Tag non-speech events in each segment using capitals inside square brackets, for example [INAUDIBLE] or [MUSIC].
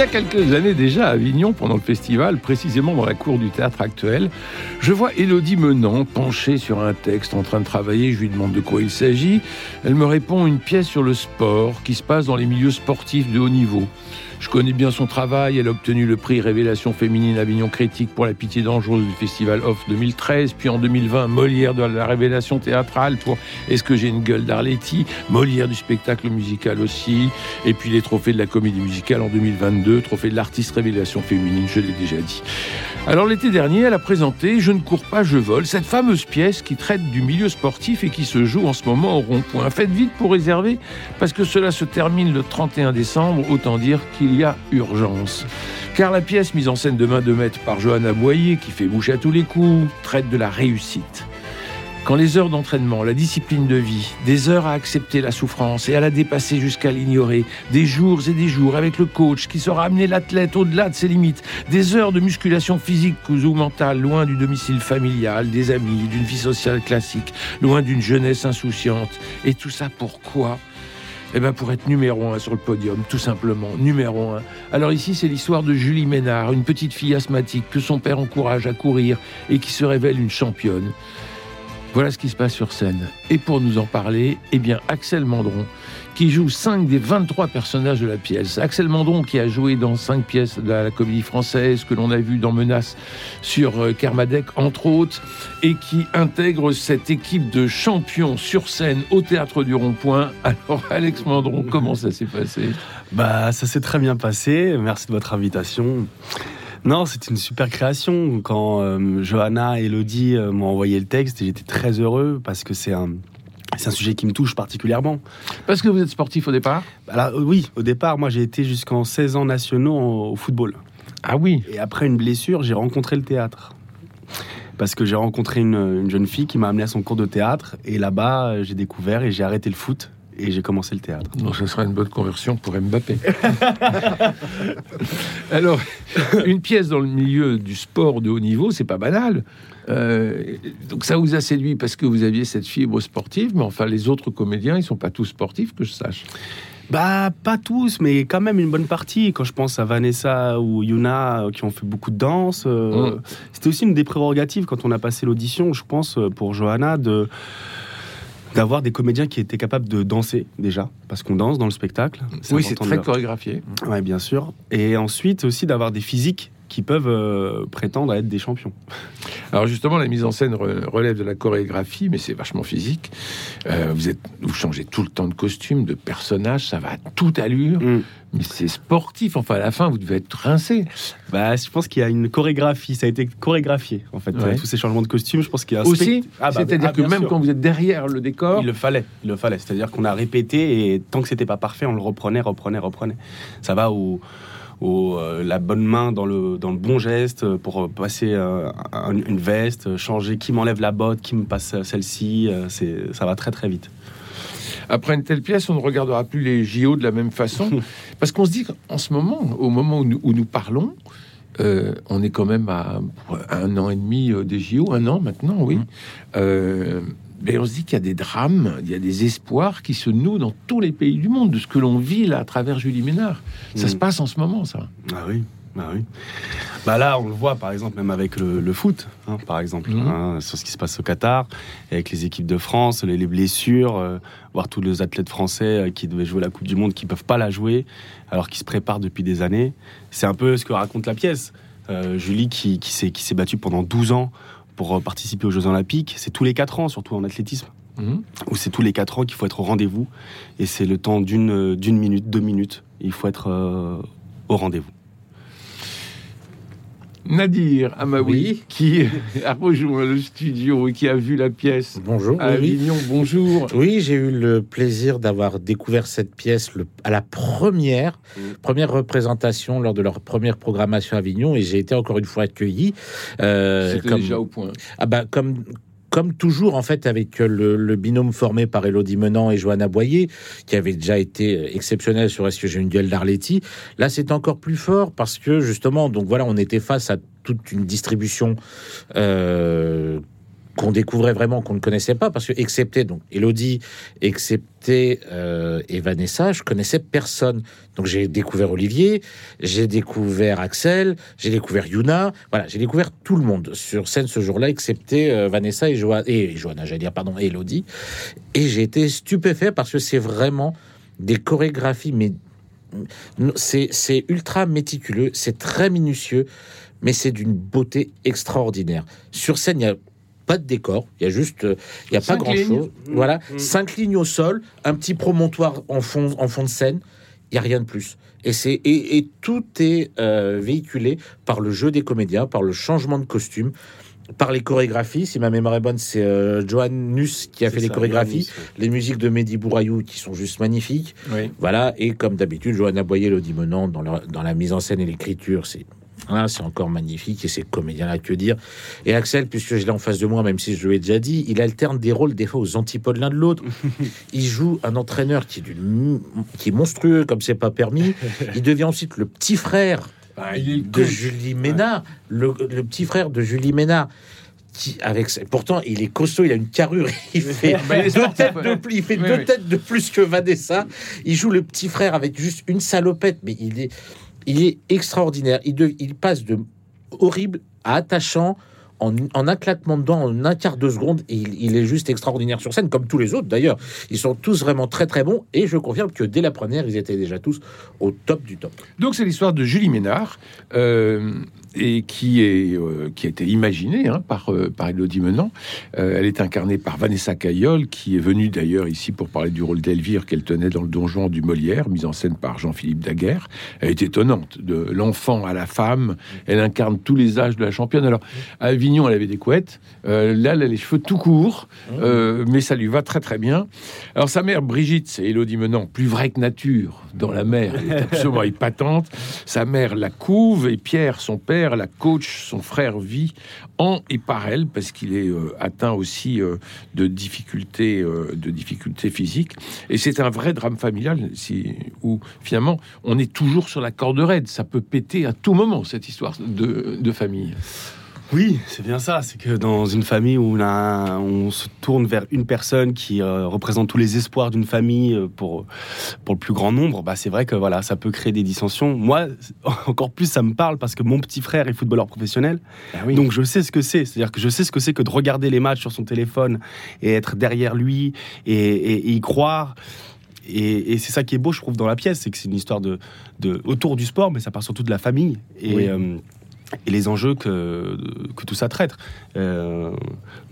Y a quelques années déjà à Avignon, pendant le festival, précisément dans la cour du théâtre actuel, je vois Élodie Menant penchée sur un texte en train de travailler. Je lui demande de quoi il s'agit. Elle me répond une pièce sur le sport qui se passe dans les milieux sportifs de haut niveau. Je connais bien son travail. Elle a obtenu le prix Révélation féminine Avignon Critique pour la pitié dangereuse du festival Off 2013. Puis en 2020, Molière de la Révélation théâtrale pour Est-ce que j'ai une gueule d'Arletty? Molière du spectacle musical aussi. Et puis les trophées de la comédie musicale en 2022. Trophée de l'artiste Révélation féminine, je l'ai déjà dit. Alors l'été dernier, elle a présenté Je ne cours pas, je vole, cette fameuse pièce qui traite du milieu sportif et qui se joue en ce moment au rond-point. Faites vite pour réserver parce que cela se termine le 31 décembre, autant dire qu'il y a urgence. Car la pièce mise en scène de main de maître par Johanna Boyer, qui fait bouche à tous les coups, traite de la réussite. Quand les heures d'entraînement, la discipline de vie, des heures à accepter la souffrance et à la dépasser jusqu'à l'ignorer, des jours et des jours avec le coach qui saura amener l'athlète au-delà de ses limites, des heures de musculation physique ou mentale loin du domicile familial, des amis, d'une vie sociale classique, loin d'une jeunesse insouciante. Et tout ça pourquoi? Eh bien, pour être numéro un sur le podium, tout simplement, numéro un. Alors ici, c'est l'histoire de Julie Ménard, une petite fille asthmatique que son père encourage à courir et qui se révèle une championne. Voilà ce qui se passe sur scène. Et pour nous en parler, eh bien, Axel Mandron, qui joue 5 des 23 personnages de la pièce. Axel Mandron, qui a joué dans 5 pièces de la comédie française, que l'on a vu dans Menace sur euh, Kermadec, entre autres, et qui intègre cette équipe de champions sur scène au Théâtre du Rond-Point. [LAUGHS] Alors, Alex Mandron, comment ça s'est passé? Bah, ça s'est très bien passé. Merci de votre invitation. Non, c'est une super création. Quand euh, Johanna et Elodie euh, m'ont envoyé le texte, j'étais très heureux parce que c'est un, c'est un sujet qui me touche particulièrement. Parce que vous êtes sportif au départ? Alors, euh, Oui, au départ, moi j'ai été jusqu'en 16 ans nationaux au football. Ah oui Et après une blessure, j'ai rencontré le théâtre. Parce que j'ai rencontré une, une, jeune fille qui m'a amené à son cours de théâtre. Et là-bas, j'ai découvert et j'ai arrêté le foot et j'ai commencé le théâtre. Donc ce sera une bonne conversion pour Mbappé. [LAUGHS] Alors, une pièce dans le milieu du sport de haut niveau, c'est pas banal. Euh, donc ça vous a séduit parce que vous aviez cette fibre sportive, mais enfin les autres comédiens, ils sont pas tous sportifs que je sache. Bah, pas tous, mais quand même une bonne partie. Quand je pense à Vanessa ou Yuna qui ont fait beaucoup de danse, euh, mmh. c'était aussi une des prérogatives quand on a passé l'audition, je pense, pour Johanna, de d'avoir des comédiens qui étaient capables de danser déjà, parce qu'on danse dans le spectacle. Oui, c'est très chorégraphié. Oui, bien sûr. Et ensuite aussi d'avoir des physiques qui peuvent euh, prétendre à être des champions. Alors justement, la mise en scène relève de la chorégraphie, mais c'est vachement physique. Euh, vous, êtes, vous changez tout le temps de costume, de personnage, ça va à toute allure. Mm. Mais c'est sportif. Enfin, à la fin, vous devez être rincé. Bah, je pense qu'il y a une chorégraphie. Ça a été chorégraphié, en fait. Tous ces changements de costume, je pense qu'il y a un aussi. Ah, bah, C'est-à-dire ah, que même quand vous êtes derrière le décor, il le fallait. Il le fallait. C'est-à-dire qu'on a répété et tant que c'était pas parfait, on le reprenait, reprenait, reprenait. Ça va au euh, la bonne main dans le, dans le bon geste pour passer euh, une veste, changer qui m'enlève la botte, qui me passe celle-ci. Euh, c'est ça va très très vite. Après une telle pièce, on ne regardera plus les JO de la même façon. [LAUGHS] Parce qu'on se dit qu'en ce moment, au moment où nous, parlons, on est quand même à un an et demi des JO, un an maintenant, oui. Mmh mais on se dit qu'il y a des drames, il y a des espoirs qui se nouent dans tous les pays du monde, de ce que l'on vit là à travers Julie Ménard. Ça se mm. passe en ce moment, ça. Ah oui. Ah oui. Bah là, on le voit par exemple même avec le, foot, hein, par exemple, mm. hein, sur ce qui se passe au Qatar, avec les équipes de France, les, blessures, euh, voir tous les athlètes français euh, qui devaient jouer la Coupe du Monde, qui peuvent pas la jouer, alors qu'ils se préparent depuis des années. C'est un peu ce que raconte la pièce. Euh, Julie qui, qui s'est battue pendant 12 ans pour euh, participer aux Jeux Olympiques. C'est tous les 4 ans, surtout en athlétisme. Mhm. Où c'est tous les 4 ans qu'il faut être au rendez-vous. Et c'est le temps d'une minute, deux minutes. Il faut être euh, au rendez-vous. Nadir Amaoui, qui [LAUGHS] a rejoint le studio et qui a vu la pièce bonjour, à Avignon. Bonjour. Oui, j'ai eu le plaisir d'avoir découvert cette pièce à la première, mm. première représentation lors de leur première programmation à Avignon et j'ai été encore une fois accueilli. Euh, C'était déjà au point. Ah bah, comme comme toujours, en fait, avec le, le binôme formé par Elodie Menant et Johanna Boyer, qui avait déjà été exceptionnel sur Est-ce que j'ai une duel d'Arletty, là, c'est encore plus fort parce que, justement, donc voilà, on était face à toute une distribution euh, qu'on découvrait vraiment, qu'on ne connaissait pas, parce que, excepté donc Elodie, excepté euh, et Vanessa, je connaissais personne. Donc j'ai découvert Olivier, j'ai découvert Axel, j'ai découvert Yuna, voilà, j'ai découvert tout le monde sur scène ce jour-là, excepté euh, Vanessa et, Joa et Johanna, j'allais dire, pardon, et Elodie. Et j'ai été stupéfait parce que c'est vraiment des chorégraphies, mais c'est ultra méticuleux, c'est très minutieux, mais c'est d'une beauté extraordinaire. Sur scène, il y a pas de décor, il y a juste, euh, il y a pas grand lignes. chose. Voilà, Mm. cinq lignes au sol, un petit promontoire en fond, en fond de scène, il y a rien de plus. Et c'est et, et tout est euh, véhiculé par le jeu des comédiens, par le changement de costume, par les chorégraphies. Si ma mémoire est bonne, c'est euh, Johan Nuss qui a fait les chorégraphies, les musiques de Mehdi Bourayou qui sont juste magnifiques. Oui. Voilà, et comme d'habitude, Johanna Boyer, Lodi Menant, dans, la- dans la mise en scène et l'écriture, c'est c'est encore magnifique, et ces comédiens-là, que dire. Et Axel, puisque je l'ai en face de moi, même si je lui ai déjà dit, il alterne des rôles des fois aux antipodes l'un de l'autre. [LAUGHS] il joue un entraîneur qui est, d'une- qui est monstrueux, comme c'est pas permis. Il devient ensuite le petit frère Ah, il de. Julie Ménard, le, le petit frère de Julie Ménard. Qui, avec, pourtant, il est costaud, il a une carrure, [LAUGHS] il fait Bah, deux têtes de plus, il fait Oui, deux oui. têtes de plus que Vanessa. Il joue le petit frère avec juste une salopette, mais il est, il est extraordinaire. Il, passe de horrible à attachant en, un claquement de dents, en un quart de seconde, il, il est juste extraordinaire sur scène, comme tous les autres d'ailleurs. Ils sont tous vraiment très très bons, et je confirme que dès la première, ils étaient déjà tous au top du top. Donc c'est l'histoire de Julie Ménard euh, et qui est euh, qui a été imaginée hein, par euh, par Elodie Menant. Euh, elle est incarnée par Vanessa Caillol qui est venue d'ailleurs ici pour parler du rôle d'Elvire qu'elle tenait dans le donjon du Molière, mise en scène par Jean-Philippe Daguerre. Elle est étonnante de l'enfant à la femme. Elle incarne tous les âges de la championne. Alors à Avignon, elle avait des couettes. Là, elle a les cheveux tout courts, euh, mais ça lui va très très bien. Alors sa mère Brigitte, c'est Elodie Menant, plus vraie que nature dans la mer. Elle est [LAUGHS] absolument épatante. Sa mère la couve et Pierre, son père, la coach, son frère vit en et par elle parce qu'il est euh, atteint aussi euh, de difficultés, euh, de difficultés physiques. Et c'est un vrai drame familial si, où finalement on est toujours sur la corde raide. Ça peut péter à tout moment cette histoire de, de famille. Oui, c'est bien ça. C'est que dans une famille où on, a- on se tourne vers une personne qui euh, représente tous les espoirs d'une famille euh, pour, pour le plus grand nombre, bah, c'est vrai que voilà, ça peut créer des dissensions. Moi, [LAUGHS] encore plus, ça me parle parce que mon petit frère est footballeur professionnel. Donc je sais ce que c'est. C'est-à-dire que je sais ce que c'est que de regarder les matchs sur son téléphone et être derrière lui et, et- et y croire. Et, et c'est ça qui est beau, je trouve, dans la pièce, c'est que c'est une histoire de, de autour du sport, mais ça part surtout de la famille et, Oui. euh, et les enjeux que, que tout ça traite. Euh,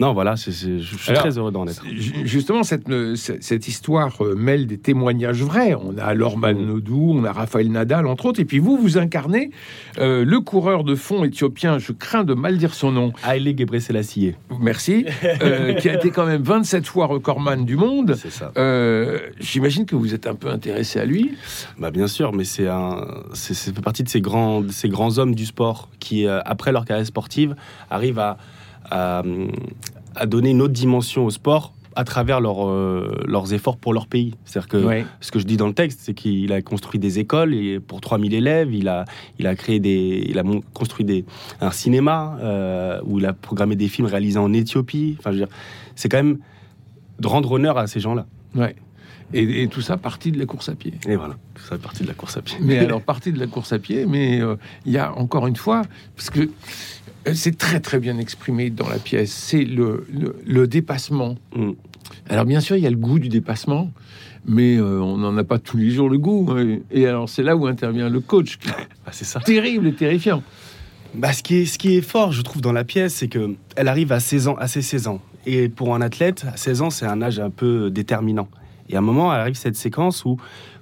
non, voilà, je suis Alors, très heureux d'en être. Ju- Justement, cette, cette histoire euh, mêle des témoignages vrais. On a Lorman Mm. Nodou, on a Raphaël Nadal, entre autres. Et puis vous, vous incarnez euh, le coureur de fond éthiopien, je crains de mal dire son nom, Haile Gebrselassie. merci, euh, qui a été quand même 27 fois recordman du monde. C'est ça. J'imagine que vous êtes un peu intéressé à lui. Bah bien sûr, mais c'est un, c'est c'est fait partie de ces grands, ces grands hommes du sport qui, euh, après leur carrière sportive, arrivent à, à, à donner une autre dimension au sport à travers leur, euh, leurs efforts pour leur pays. C'est-à-dire que Ouais. ce que je dis dans le texte, c'est qu'il a construit des écoles et pour 3000 élèves, il a, il a créé des, il a construit des, un cinéma euh, où il a programmé des films réalisés en Éthiopie. Enfin, je veux dire, c'est quand même de rendre honneur à ces gens-là. Ouais. Et, et tout ça parti de la course à pied. Et voilà, tout ça partie de la course à pied. Mais alors, partie de la course à pied, mais euh, il y a encore une fois, parce que euh, c'est très très bien exprimé dans la pièce, c'est le, le, le dépassement. Mm. Alors bien sûr, il y a le goût du dépassement, mais euh, on n'en a pas tous les jours le goût. hein. Et alors c'est là où intervient le coach, qui [LAUGHS] est Ah, c'est ça. terrible et terrifiant. Bah, ce, qui est, ce qui est fort, je trouve, dans la pièce, c'est que elle arrive à 16 ans, à ses 16 ans. Et pour un athlète, à 16 ans, c'est un âge un peu déterminant. Et à un moment, elle arrive cette séquence où,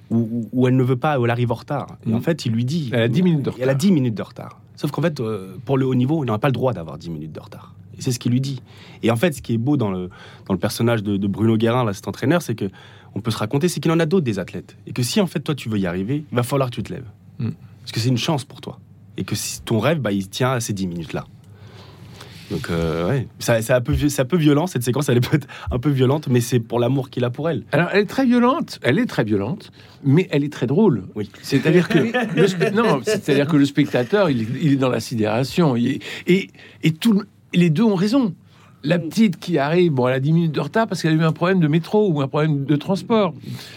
où, où elle ne veut pas, où elle arrive en retard. Et en fait, il lui dit... Elle a 10 minutes de Elle a retard. 10 minutes de retard. Sauf qu'en fait, euh, pour le haut niveau, il n'aura pas le droit d'avoir 10 minutes de retard. Et c'est ce qu'il lui dit. Et en fait, ce qui est beau dans le, dans le personnage de, de Bruno Guérin, là, cet entraîneur, c'est que on peut se raconter, c'est qu'il en a d'autres des athlètes. Et que si, en fait, toi, tu veux y arriver, il va falloir que tu te lèves. Mm. Parce que c'est une chance pour toi. Et que si ton rêve, bah, il tient à ces 10 minutes-là. Donc, euh, ouais, ça- c'est un, peu, violent, cette séquence, elle est peut-être un peu violente, mais c'est pour l'amour qu'il a pour elle. Alors, elle est très violente, elle est très violente, mais elle est très drôle. Oui. C'est-à-dire que [LAUGHS] le, spe- non, c'est-à-dire que le spectateur, il, est- il est dans la sidération. Il et et tout, les deux ont raison. La petite qui arrive, bon, elle a 10 minutes de retard parce qu'elle a eu un problème de métro ou un problème de transport.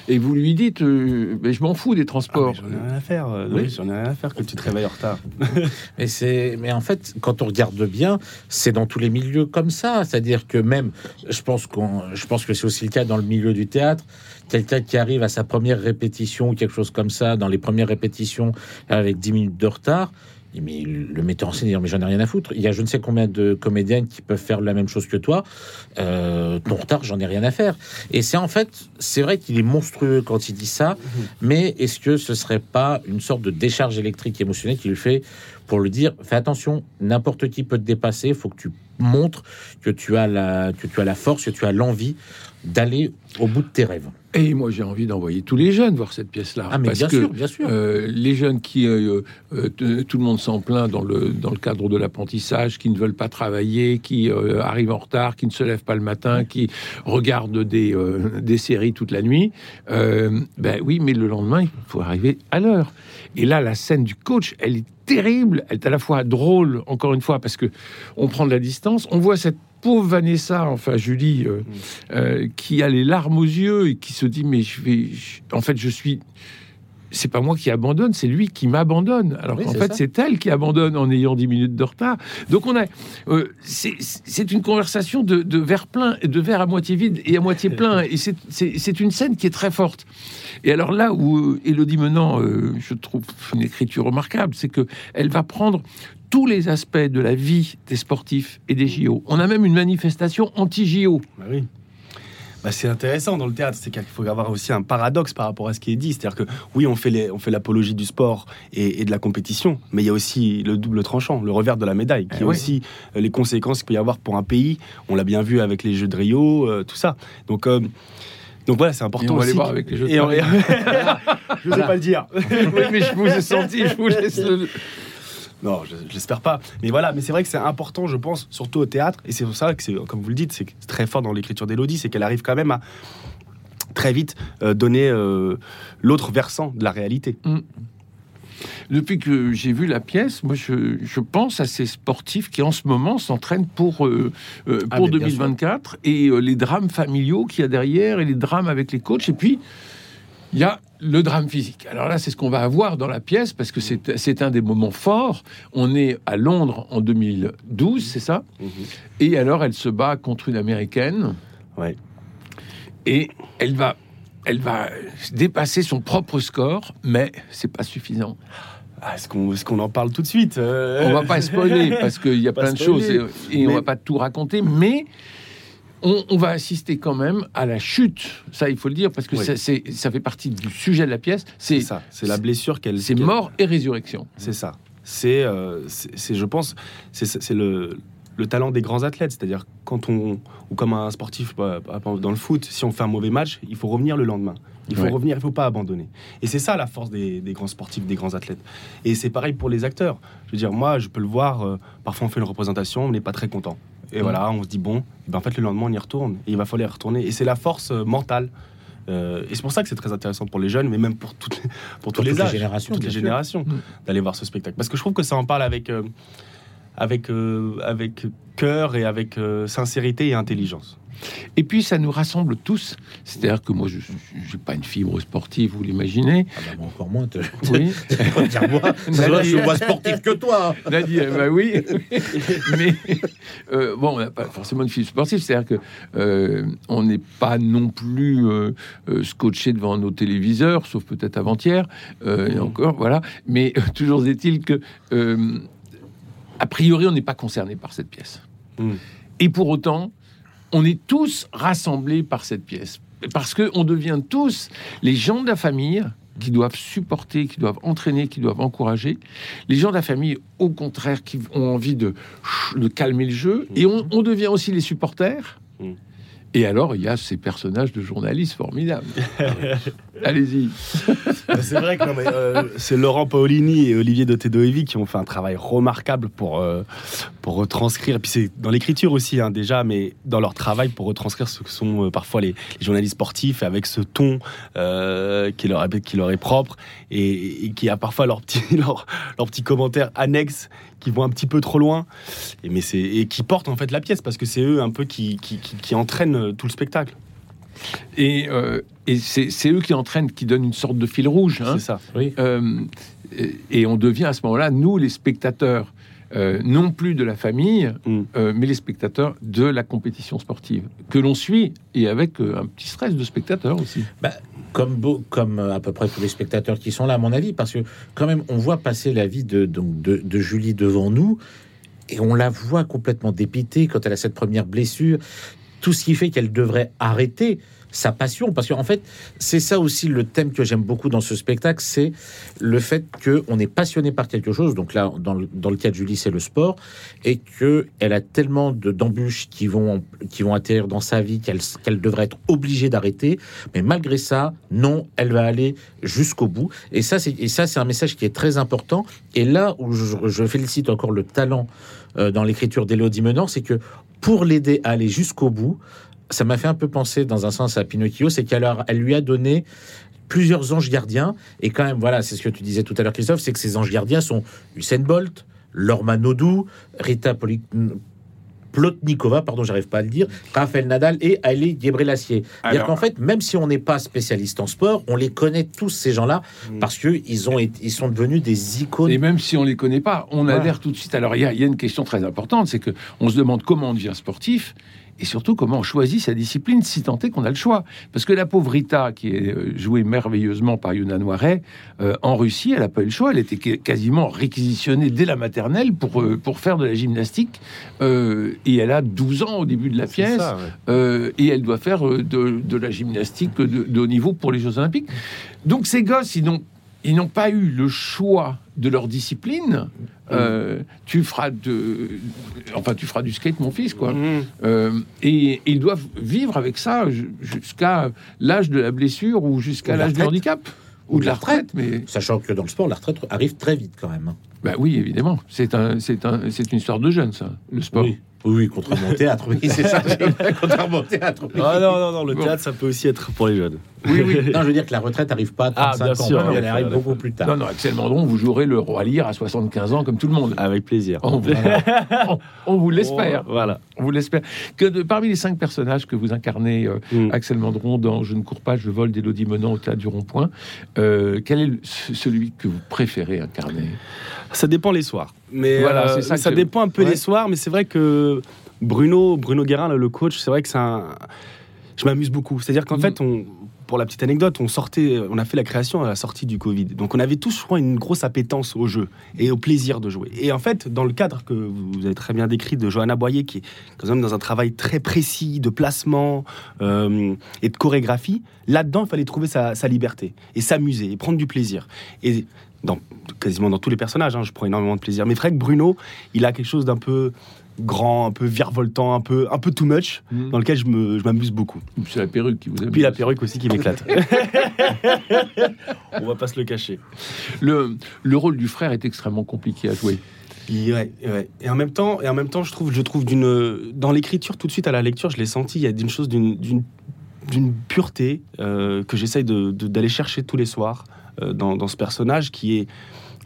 Et vous lui dites, euh, mais je m'en fous des Ah, transports. mais j'en ai rien à faire, euh, Oui. J'en ai rien à faire que tu te réveilles en retard. [LAUGHS] Mais c'est, mais en fait, quand on regarde bien, c'est dans tous les milieux comme ça. C'est-à-dire que même, je pense qu'on, je pense que c'est aussi le cas dans le milieu du théâtre. Quelqu'un qui arrive à sa première répétition ou quelque chose comme ça, dans les premières répétitions avec 10 minutes de retard. Mais le metteur en scène dit mais j'en ai rien à foutre. Il y a je ne sais combien de comédiennes qui peuvent faire la même chose que toi. Euh, ton retard, j'en ai rien à faire. Et c'est en fait, c'est vrai qu'il est monstrueux quand il dit ça, mais est-ce que ce serait pas une sorte de décharge électrique émotionnelle qui lui fait pour lui dire fais attention, n'importe qui peut te dépasser, faut que tu montres que tu as la que tu as la force, que tu as l'envie d'aller au bout de tes rêves. Et moi, j'ai envie d'envoyer tous les jeunes voir cette pièce-là. Ah mais parce bien que, sûr, bien sûr. Euh, les jeunes qui, euh, euh, tout le monde s'en plaint dans le, dans le cadre de l'apprentissage, qui ne veulent pas travailler, qui arrivent en retard, qui ne se lèvent pas le matin, qui regardent des, des séries toute la nuit. Ben oui, mais le lendemain, il faut arriver à l'heure. Et là, la scène du coach, elle est terrible. Elle est à la fois drôle, encore une fois, parce que on prend de la distance. On voit cette pauvre Vanessa, enfin Julie, euh, euh, qui a les larmes aux yeux et qui se dit mais je vais, je- en fait, je suis. C'est pas moi qui abandonne, c'est lui qui m'abandonne. Alors Oui, qu'en fait, c'est elle qui abandonne en ayant 10 minutes de retard. Donc on a, euh, c'est une conversation de, de verre plein, de verre à moitié vide et à moitié plein. Et c'est- une scène qui est très forte. Et alors là où Élodie Menant, je trouve une écriture remarquable, c'est que elle va prendre tous les aspects de la vie des sportifs et des JO. On a même une manifestation anti-JO. Bah oui. Bah, c'est intéressant dans le théâtre, c'est qu'il faut avoir aussi un paradoxe par rapport à ce qui est dit. C'est-à-dire que oui, on fait, les- on fait l'apologie du sport et, et de la compétition, mais il y a aussi le double tranchant, le revers de la médaille, qui Eh est oui. aussi euh, les conséquences qu'il peut y avoir pour un pays. On l'a bien vu avec les Jeux de Rio, euh, tout ça. Donc, euh, donc voilà, c'est important Et on va aussi. aller voir avec les Jeux de Et on- [LAUGHS] je ne sais pas le dire. [LAUGHS] oui, mais je vous ai senti, je vous laisse le... Non, je je l'espère pas. Mais voilà, mais c'est vrai que c'est important, je pense, surtout au théâtre. Et c'est pour ça que c'est, comme vous le dites, c'est très fort dans l'écriture d'Élodie, c'est qu'elle arrive quand même à très vite euh, donner euh, l'autre versant de la réalité. Depuis que j'ai vu la pièce, moi, je, je pense à ces sportifs qui, en ce moment, s'entraînent pour, euh, euh, Ah, pour bien 2024 et les drames familiaux qu'il y a derrière et les drames avec les coachs. Et puis, il y a le drame physique. Alors là, c'est ce qu'on va avoir dans la pièce parce que c'est un des moments forts. On est à Londres en 2012, c'est ça? Et alors, elle se bat contre une américaine. Ouais. Et elle va, elle va dépasser son propre score, mais c'est pas suffisant. Ah, est-ce, qu'on, qu'on en parle tout de suite? Euh On va pas spoiler parce qu'il y a [LAUGHS] Pas plein de choses et, et on Mais- va pas tout raconter, mais on, on va assister quand même à la chute. Ça, il faut le dire parce que Oui. ça, fait partie du sujet de la pièce. C'est ça, c'est la blessure qu'elle. c'est mort et résurrection. C'est ça. C'est, euh, je pense, c'est, le, le talent des grands athlètes. C'est-à-dire, quand on, ou comme un sportif dans le foot, si on fait un mauvais match, il faut revenir le lendemain. Il faut Ouais. revenir, il ne faut pas abandonner. Et c'est ça la force des, des grands sportifs, des grands athlètes. Et c'est pareil pour les acteurs. Je veux dire, moi, je peux le voir, euh, parfois on fait une représentation, on n'est pas très content. Et Mm. voilà, on se dit, bon, eh ben, en fait, le lendemain, on y retourne. Et il va falloir y retourner. Et c'est la force euh, mentale. Euh, et c'est pour ça que c'est très intéressant pour les jeunes, mais même pour toutes les, [LAUGHS] pour tous les toutes les âges, générations, toutes les sûr. générations, Mm. d'aller voir ce spectacle. Parce que je trouve que ça en parle avec, avec, avec cœur et avec sincérité et intelligence. Et puis ça nous rassemble tous. C'est-à-dire que moi, je n'ai pas une fibre sportive, vous l'imaginez. Ah bah, encore moins. Te... Oui. moi, [LAUGHS] je suis moins sportif que toi. Nadia, bah oui, [LAUGHS] mais euh, bon, on n'a pas forcément une fibre sportive, c'est-à-dire que euh, on n'est pas non plus euh, euh, scotché devant nos téléviseurs, sauf peut-être avant-hier, euh, et encore, voilà. Mais euh, toujours est-il que, a priori, on n'est pas concerné par cette pièce. Mm. Et pour autant, on est tous rassemblés par cette pièce, parce que on devient tous les gens de la famille qui doivent supporter, qui doivent entraîner, qui doivent encourager. Les gens de la famille, au contraire, qui ont envie de, de calmer le jeu. Et on, on devient aussi les supporters. Mhm. Et alors, il y a ces personnages de journalistes formidables. [LAUGHS] Allez-y. c'est vrai que euh, c'est Laurent Paolini et Olivier de Tedoevi qui ont fait un travail remarquable pour, euh, pour retranscrire. Et puis c'est dans l'écriture aussi, hein, déjà, mais dans leur travail pour retranscrire ce que sont euh, parfois les, journalistes sportifs avec ce ton qui, leur, est propre et, qui a parfois leurs petits [LAUGHS] leur, petit commentaires annexes qui vont un petit peu trop loin et, mais qui portent en fait la pièce parce que c'est eux un peu qui entraînent tout le spectacle. Et, euh, et c'est eux qui entraînent, qui donnent une sorte de fil rouge. Hein. C'est ça. Oui. Euh, et on devient à ce moment-là, nous, les spectateurs, euh, non plus de la famille, mm. mais les spectateurs de la compétition sportive, que l'on suit, et avec un petit stress de spectateur aussi. Bah, comme, comme à peu près tous les spectateurs qui sont là, à mon avis, parce que quand même, on voit passer la vie de, de Julie devant nous, et on la voit complètement dépitée quand elle a cette première blessure tout ce qui fait qu'elle devrait arrêter sa passion. Parce qu'en fait, c'est ça aussi le thème que j'aime beaucoup dans ce spectacle, c'est le fait qu'on est passionné par quelque chose. Donc là, dans le, dans le cas de Julie, c'est le sport. Et qu'elle a tellement d'embûches qui vont, qui vont atterrir dans sa vie qu'elle devrait être obligée d'arrêter. Mais malgré ça, non, elle va aller jusqu'au bout. Et ça, c'est un message qui est très important. Et là où je, je félicite encore le talent euh, dans l'écriture d'Élodie Menant, c'est que pour l'aider à aller jusqu'au bout. Ça m'a fait un peu penser dans un sens à Pinocchio, c'est qu'elle elle lui a donné plusieurs anges gardiens. Et quand même, voilà, c'est ce que tu disais tout à l'heure, Christophe, c'est que ces anges gardiens sont Usain Bolt, Lorma Nodou, Rita Plotnikova, pardon, j'arrive pas à le dire, Rafael Nadal et Ali Gebrelassier. C'est-à-dire qu'en fait, même si on n'est pas spécialiste en sport, on les connaît tous ces gens-là mm. parce que ils ont ils sont devenus des icônes. Et même si on les connaît pas, on adhère tout de suite. Alors il y, a une question très importante, c'est que on se demande comment on devient sportif et surtout comment on choisit sa discipline si tant est qu'on a le choix. Parce que la pauvre Rita, qui est euh, jouée merveilleusement par Yuna Noiret, euh, en Russie, elle n'a pas eu le choix. Elle était quasiment réquisitionnée dès la maternelle pour, euh, pour faire de la gymnastique. et elle a 12 ans au début de la pièce. et elle doit faire de, de la gymnastique de, de, haut niveau pour les Jeux Olympiques. Donc ces gosses, ils n'ont ils n'ont pas eu le choix de leur discipline. Euh, tu feras de, enfin, tu feras du skate, mon fils, quoi. Mm. Euh, et, ils doivent vivre avec ça jusqu'à l'âge de la blessure ou jusqu'à l'âge du handicap ou de la retraite. Mais sachant que dans le sport, la retraite arrive très vite quand même. Bah oui, évidemment. C'est un, c'est un, c'est une histoire de jeune, ça, le sport. Oui, contrairement au théâtre, oui, c'est ça. [LAUGHS] contrairement au théâtre. Ah non, non, non, le théâtre, ça peut aussi être pour les jeunes. Oui, oui. [LAUGHS] Non, je veux dire que la retraite n'arrive pas à 35 ah, ans, elle arrive beaucoup plus tard. Non, non, Axel Mandron, vous jouerez le roi Lear à 75 ans comme tout le monde. Avec plaisir. On, vous [LAUGHS] l'espère. voilà. On vous l'espère. Que de, parmi les cinq personnages que vous incarnez, euh, mm. Axel Mandron, dans Je ne cours pas, je vole d'Élodie Menant au théâtre du Rond-Point, euh, quel est celui que vous préférez incarner? Ça dépend les soirs. Mais voilà, euh, ça, ça dépend un peu les soirs, mais c'est vrai que Bruno, Bruno Guérin, le coach, c'est vrai que c'est un... Je m'amuse beaucoup. C'est-à-dire qu'en mm. fait, on, pour la petite anecdote, on sortait, on a fait la création à la sortie du Covid. Donc on avait tous, je crois, une grosse appétence au jeu et au plaisir de jouer. Et en fait, dans le cadre que vous avez très bien décrit de Johanna Boyer, qui est quand même dans un travail très précis de placement euh, et de chorégraphie, là-dedans, il fallait trouver sa, liberté et s'amuser et prendre du plaisir. Et dans, quasiment dans tous les personnages, hein, je prends énormément de plaisir. Mais Fred Bruno, il a quelque chose d'un peu grand, un peu virevoltant, un peu, un peu too much, mm. dans lequel je m'amuse je beaucoup. C'est la perruque qui vous amuse. Puis la perruque aussi qui [LAUGHS] m'éclate. [LAUGHS] On va pas se le cacher. Le, le rôle du frère est extrêmement compliqué à jouer. Ouais, ouais. Et en même temps, et en même temps, je trouve, je trouve d'une, dans l'écriture, tout de suite à la lecture, je l'ai senti. Il y a une chose d'une, d'une, pureté euh, que j'essaye de, d'aller chercher tous les soirs dans, dans, ce personnage qui est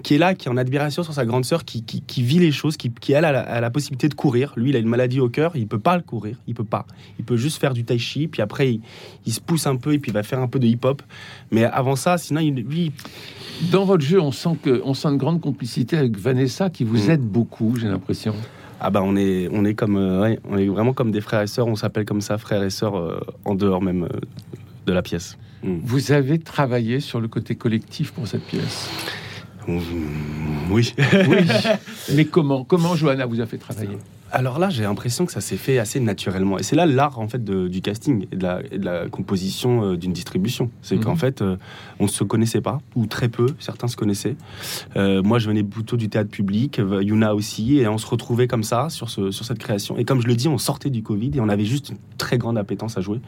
qui est là, qui est en admiration sur sa grande sœur, qui, qui, vit les choses, qui, qui elle, a la, possibilité de courir. Lui, il a une maladie au cœur, il peut pas le courir, il peut pas. Il peut juste faire du tai chi, puis après, il, se pousse un peu et puis il va faire un peu de hip-hop. Mais avant ça, sinon, il, lui. Dans votre jeu, on sent, que, on sent une grande complicité avec Vanessa qui vous mm. aide beaucoup, j'ai l'impression. Ah bah on est on est comme euh, on est vraiment comme des frères et sœurs on s'appelle comme ça frères et sœurs euh, en dehors même euh, de la pièce. Mm. Vous avez travaillé sur le côté collectif pour cette pièce. Oui. [LAUGHS] oui. [LAUGHS] Mais comment Comment Johanna vous a fait travailler? Alors là, j'ai l'impression que ça s'est fait assez naturellement. Et c'est là l'art en fait du casting et de la, composition euh, d'une distribution. C'est qu'en mhm. fait, euh, on ne se connaissait pas ou très peu. Certains se connaissaient. Euh, moi, je venais plutôt du théâtre public. Yuna aussi, et on se retrouvait comme ça sur, ce, sur cette création. Et comme je le dis, on sortait du Covid et on avait juste une très grande appétence à jouer.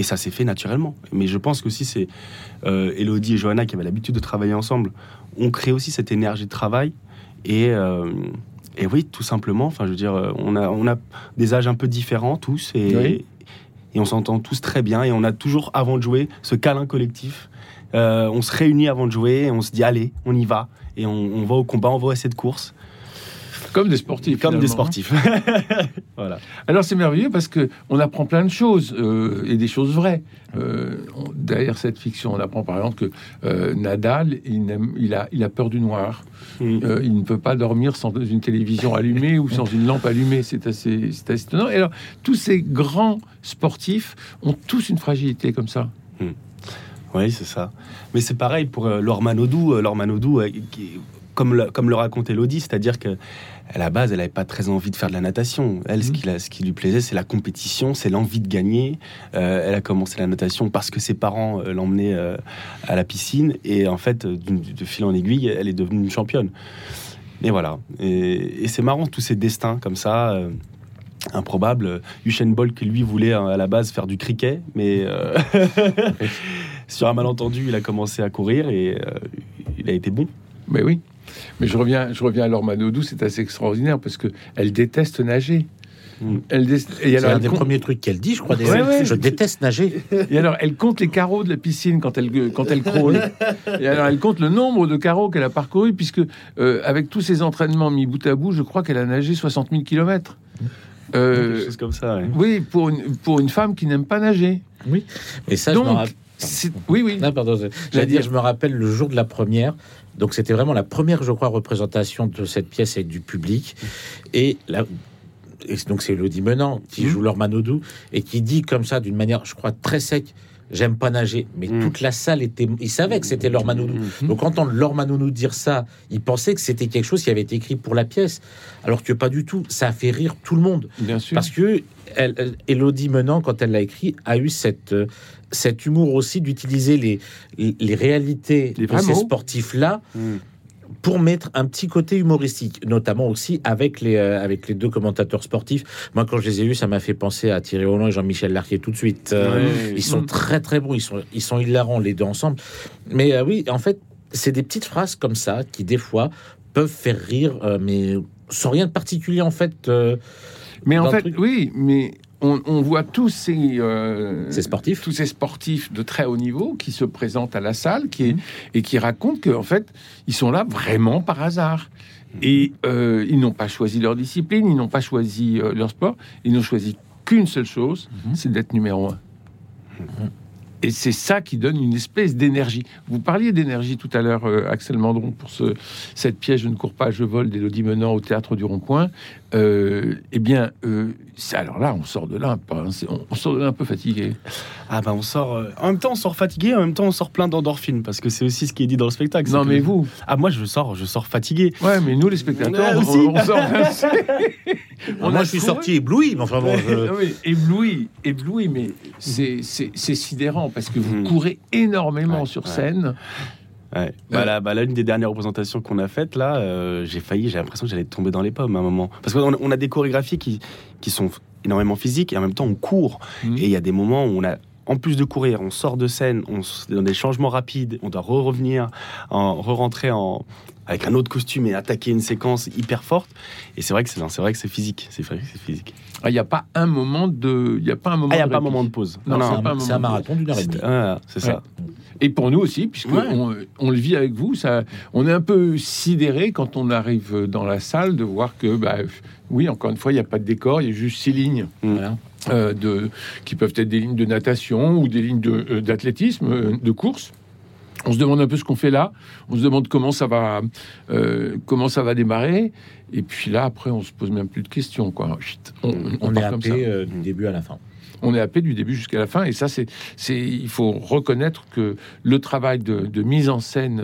Et ça s'est fait naturellement. Mais je pense qu'aussi, c'est euh, Elodie et Johanna qui avaient l'habitude de travailler ensemble, ont créé aussi cette énergie de travail. Et, euh, et oui, tout simplement, enfin, je veux dire, euh, on a, on a des âges un peu différents tous. Et, Oui. et on s'entend tous très bien. Et on a toujours, avant de jouer, ce câlin collectif. Euh, on se réunit avant de jouer et on se dit, allez, on y va. Et on, on va au combat, on va à cette course. Comme des sportifs. Comme des finalement, hein. sportifs. [LAUGHS] voilà. Alors c'est merveilleux parce que on apprend plein de choses euh, et des choses vraies. Euh, on- derrière cette fiction, on apprend par exemple que euh, Nadal, il, il a, il a peur du noir. Euh, il ne peut pas dormir sans une télévision allumée ou sans une lampe allumée. C'est assez, c'est assez étonnant. Et alors, tous ces grands sportifs ont tous une fragilité comme ça. Oui, c'est ça. Mais c'est pareil pour euh, Laure Manodou. Euh, Laure Manodou, euh, qui- comme, le, comme le raconte Elodie, c'est-à-dire que à la base, elle n'avait pas très envie de faire de la natation. Elle, ce, Mhm. qui, la- ce qui lui plaisait, c'est la compétition, c'est l'envie de gagner. Euh, elle a commencé la natation parce que ses parents euh, l'emmenaient euh, à la piscine. Et en fait, de fil en aiguille, elle est devenue une championne. Et voilà. Et, et c'est marrant, tous ces destins comme ça. improbables. Usain Bolt, qui lui voulait à la base faire du cricket, mais euh, [LAUGHS] sur un malentendu, il a commencé à courir et euh, il a été bon. Mais oui. Mais je reviens, je reviens à Laure Manodou, c'est assez extraordinaire parce que elle déteste nager. Mm. Elle dé- et C'est alors, un elle des compte- premiers trucs qu'elle dit, je crois. Ouais, ouais. Je déteste nager. Et alors, elle compte les carreaux de la piscine quand elle, quand elle crawl. Et alors, elle compte le nombre de carreaux qu'elle a parcouru, puisque euh, avec tous ses entraînements mis bout à bout, je crois qu'elle a nagé 60 000 kilomètres. Euh, Quelque chose comme ça. ouais. oui, pour une, pour une femme qui n'aime pas nager. Oui. Et ça, Donc, je me rappelle. oui, oui. Non, pardon. J'allais dire, je me rappelle le jour de la première. Donc, c'était vraiment la première, je crois, représentation de cette pièce avec du public. Et et donc, c'est Elodie Menant qui Mhm. joue Laure Manodou et qui dit comme ça, d'une manière, je crois, très sec J'aime pas nager. Mais Mhm. toute la salle était. Il savait que c'était Laure Manodou. Mhm. Donc, entendre Laure Manodou dire ça, il pensait que c'était quelque chose qui avait été écrit pour la pièce. Alors que pas du tout. Ça a fait rire tout le monde. Bien sûr. Parce que elle, elle- Elodie Menant, quand elle l'a écrit, a eu cette, euh, cet humour aussi d'utiliser les, les, les réalités Les de ces sportifs-là Mhm. Pour mettre un petit côté humoristique, notamment aussi avec les, euh, avec les deux commentateurs sportifs. Moi, quand je les ai eus, ça m'a fait penser à Thierry Roland et Jean-Michel Larquet tout de suite. Euh. Ils sont très très bons, ils sont, ils sont hilarants les deux ensemble. Mais euh, oui, en fait, c'est des petites phrases comme ça qui, des fois, peuvent faire rire, mais sans rien de particulier en fait. Mais en fait, truc. oui, mais on, on voit tous ces, euh, Ces sportifs. tous ces sportifs de très haut niveau qui se présentent à la salle, qui Mhm. et qui racontent qu'en fait, ils sont là vraiment par hasard. Et euh, ils n'ont pas choisi leur discipline, ils n'ont pas choisi euh, leur sport, ils n'ont choisi qu'une seule chose, Mhm. c'est d'être numéro un. Et c'est ça qui donne une espèce d'énergie. Vous parliez d'énergie tout à l'heure, euh, Axel Mandron, pour ce, cette pièce Je ne cours pas, je vole d'Élodie Menant au théâtre du Rond-Point. Euh, eh bien, euh, alors là, on sort de là, un peu, hein, on, on sort de là un peu fatigué. Ah bah on sort. euh, En même temps, on sort fatigué. En même temps, on sort plein d'endorphines parce que c'est aussi ce qui est dit dans le spectacle. Non, mais vous, Ah moi, je sors, je sors fatigué. ouais, mais nous, les spectateurs, Ouais, [LAUGHS] on, sort. [LAUGHS] on moi, a je suis sorti ébloui, mais enfin bon. je- [LAUGHS] Ah ébloui, ébloui, mais c'est c'est- c'est sidérant parce que vous Mhm. courez énormément Ouais, sur scène. Ouais. Bah, là, bah là, une des dernières représentations qu'on a faites, là, euh, j'ai failli, j'ai l'impression que j'allais tomber dans les pommes à un moment. Parce qu'on a- on a des chorégraphies qui, qui sont énormément physiques et en même temps on court. Mhm. Et il y a des moments où on a, en plus de courir, on sort de scène, on s- dans des changements rapides, on doit re-revenir, en, re-rentrer en, avec un autre costume et attaquer une séquence hyper forte. Et c'est vrai que c'est, non, c'est vrai que c'est physique. C'est vrai que c'est physique. Ah, Il n'y a pas un moment de, il y a pas un moment. Ah, il n'y a de pas un moment de pause. Non, c'est c'est un- pas un c'est un moment. marathon d'une heure et demie. C'est, ah, c'est ça. Et pour nous aussi, puisque Ouais. on, on le vit avec vous, ça, on est un peu sidéré quand on arrive dans la salle de voir que, bah, oui, encore une fois, il n'y a pas de décor, il y a juste six lignes. Voilà. euh, de, qui peuvent être des lignes de natation ou des lignes de, euh, d'athlétisme, euh, de course. On se demande un peu ce qu'on fait là. On se demande comment ça va, euh, comment ça va démarrer. Et puis là, après, on se pose même plus de questions. Quoi. Chut, on, on On est comme ça. euh, du début à la fin. On est happé du début jusqu'à la fin. Et ça, c'est, c'est, il faut reconnaître que le travail de, de mise en scène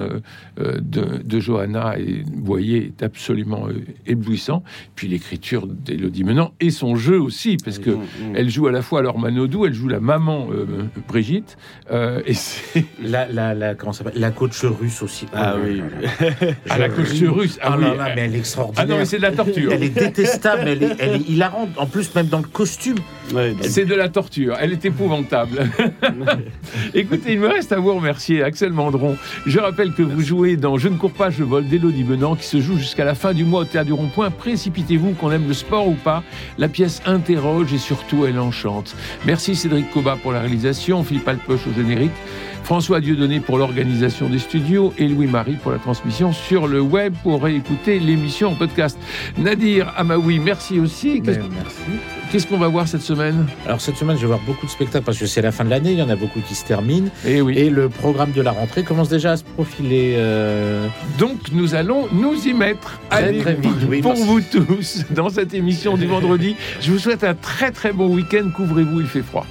euh, de, de Johanna et Boyer est absolument euh, éblouissant. Puis l'écriture d'Élodie Menant et son jeu aussi, parce que elle joue à la fois Laure Manodou, elle joue la maman euh, Brigitte, euh, et c'est [LAUGHS] La, la, la, comment ça s'appelle? La coach russe aussi. Ah là oui. à [LAUGHS] la Je coach russe. Ah, Ah oui. là là, mais elle est extraordinaire. Ah non, mais c'est de la torture. Elle est détestable, elle est, elle est hilarante. En plus, même dans le costume, Ouais, C'est de la torture, elle est épouvantable. [LAUGHS] Écoutez, il me reste à vous remercier, Axel Mandron. Je rappelle que vous jouez dans Je ne cours pas, je vole d'Élodie Menant, qui se joue jusqu'à la fin du mois au Théâtre du Rond-Point. Précipitez-vous, qu'on aime le sport ou pas. La pièce interroge et surtout elle enchante. Merci Cédric Coba pour la réalisation, Philippe Alpoche au générique. François Dieudonné pour l'organisation des studios et Louis-Marie pour la transmission sur le web pour réécouter l'émission en podcast. Nadir Amaoui, merci aussi. Qu'est-ce Ben, merci. qu'est-ce qu'on va voir cette semaine? Alors cette semaine, je vais voir beaucoup de spectacles parce que c'est la fin de l'année, il y en a beaucoup qui se terminent. Eh oui. Et le programme de la rentrée commence déjà à se profiler. euh, Donc nous allons nous y mettre. Allez, très vite, oui, pour merci. vous tous, dans cette émission du vendredi. Je vous souhaite un très très bon week-end. Couvrez-vous, il fait froid.